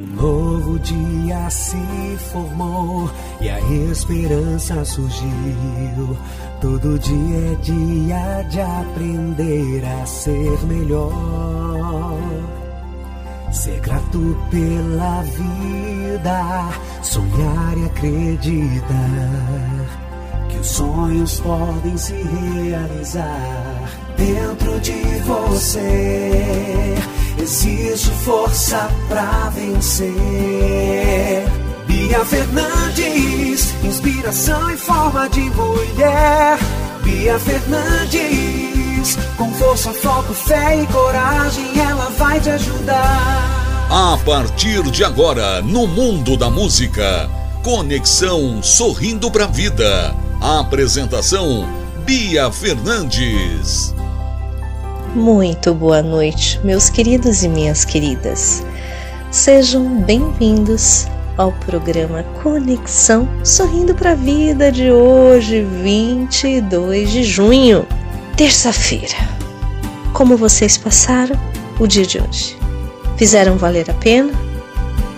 Um novo dia se formou e a esperança surgiu. Todo dia é dia de aprender a ser melhor. Ser grato pela vida, sonhar e acreditar que os sonhos podem se realizar dentro de você Existe força pra vencer. Bia Fernandes, inspiração em forma de mulher. Bia Fernandes, com força, foco, fé e coragem, ela vai te ajudar. A partir de agora, no mundo da música, Conexão Sorrindo pra Vida. Apresentação Bia Fernandes. Muito boa noite, meus queridos e minhas queridas. Sejam bem-vindos ao programa Conexão Sorrindo para a Vida de hoje, 22 de junho, terça-feira. Como vocês passaram o dia de hoje? Fizeram valer a pena?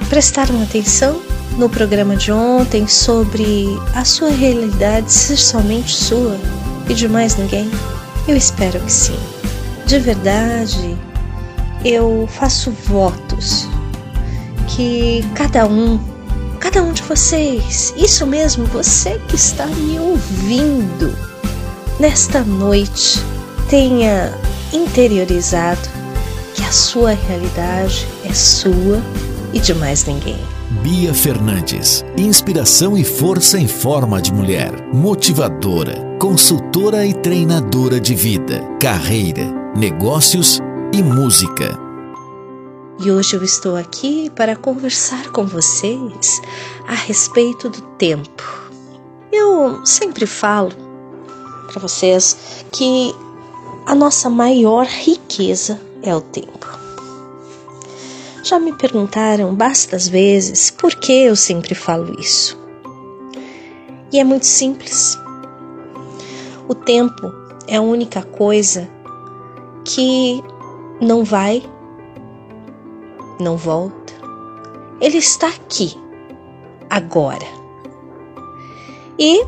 Prestaram atenção no programa de ontem sobre a sua realidade ser somente sua e de mais ninguém? Eu espero que sim de verdade, eu faço votos que cada um, cada um de vocês, isso mesmo, você que está me ouvindo nesta noite, tenha interiorizado que a sua realidade é sua e de mais ninguém. Bia Fernandes, inspiração e força em forma de mulher, motivadora, consultora e treinadora de vida, carreira negócios e música. E hoje eu estou aqui para conversar com vocês a respeito do tempo. Eu sempre falo para vocês que a nossa maior riqueza é o tempo. Já me perguntaram bastas vezes por que eu sempre falo isso. E é muito simples. O tempo é a única coisa que não vai, não volta. Ele está aqui, agora. E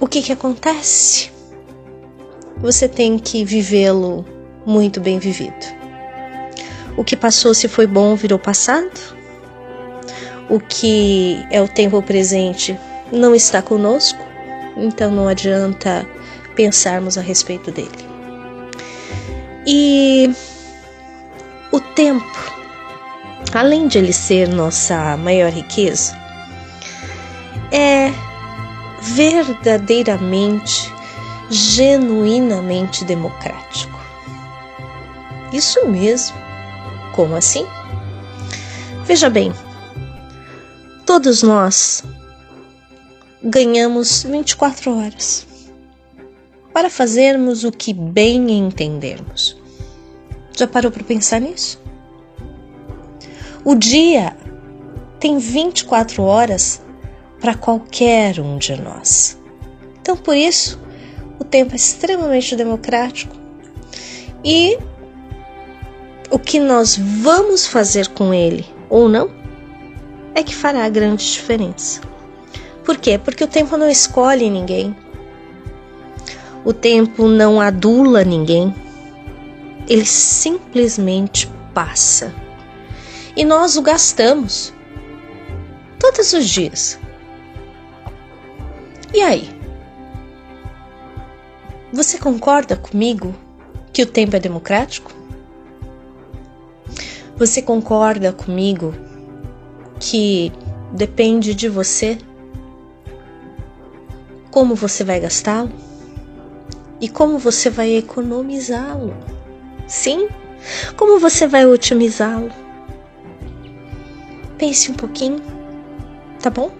o que, que acontece? Você tem que vivê-lo muito bem vivido. O que passou, se foi bom, virou passado. O que é o tempo presente não está conosco, então não adianta pensarmos a respeito dele. E o tempo, além de ele ser nossa maior riqueza, é verdadeiramente, genuinamente democrático. Isso mesmo. Como assim? Veja bem, todos nós ganhamos 24 horas para fazermos o que bem entendermos. Já parou para pensar nisso? O dia tem 24 horas para qualquer um de nós. Então, por isso, o tempo é extremamente democrático e o que nós vamos fazer com ele ou não é que fará a grande diferença. Por quê? Porque o tempo não escolhe ninguém. O tempo não adula ninguém, ele simplesmente passa. E nós o gastamos todos os dias. E aí? Você concorda comigo que o tempo é democrático? Você concorda comigo que depende de você como você vai gastá-lo? e como você vai economizá-lo. Sim, como você vai otimizá-lo. Pense um pouquinho, tá bom?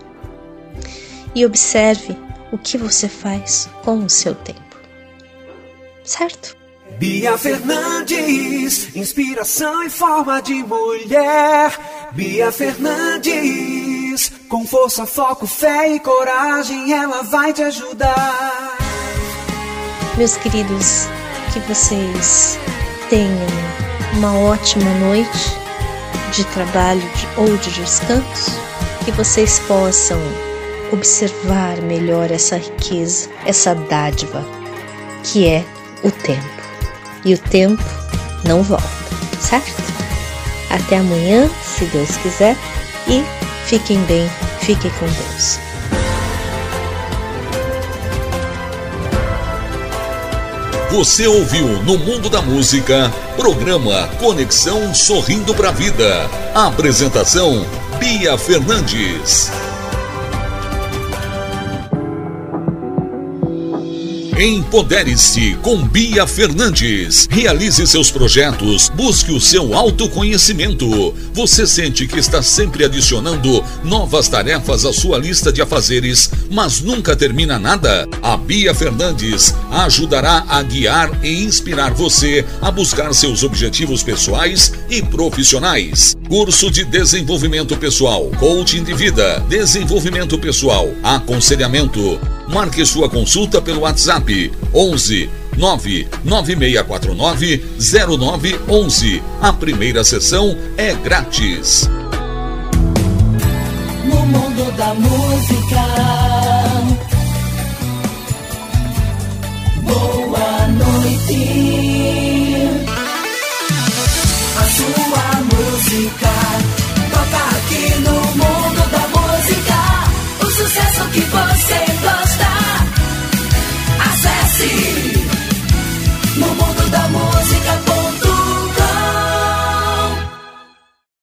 E observe o que você faz com o seu tempo. Certo? Bia Fernandes, inspiração em forma de mulher. Bia Fernandes, com força, foco, fé e coragem, ela vai te ajudar. Meus queridos, que vocês tenham uma ótima noite de trabalho ou de descanso, que vocês possam observar melhor essa riqueza, essa dádiva que é o tempo. E o tempo não volta, certo? Até amanhã, se Deus quiser, e fiquem bem, fiquem com Deus. Você ouviu no Mundo da Música, programa Conexão Sorrindo para a Vida. Apresentação Bia Fernandes. Empodere-se com Bia Fernandes. Realize seus projetos, busque o seu autoconhecimento. Você sente que está sempre adicionando novas tarefas à sua lista de afazeres, mas nunca termina nada? A Bia Fernandes ajudará a guiar e inspirar você a buscar seus objetivos pessoais e profissionais. Curso de desenvolvimento pessoal, coaching de vida, desenvolvimento pessoal, aconselhamento Marque sua consulta pelo WhatsApp 11 99649 0911. A primeira sessão é grátis. No mundo da música.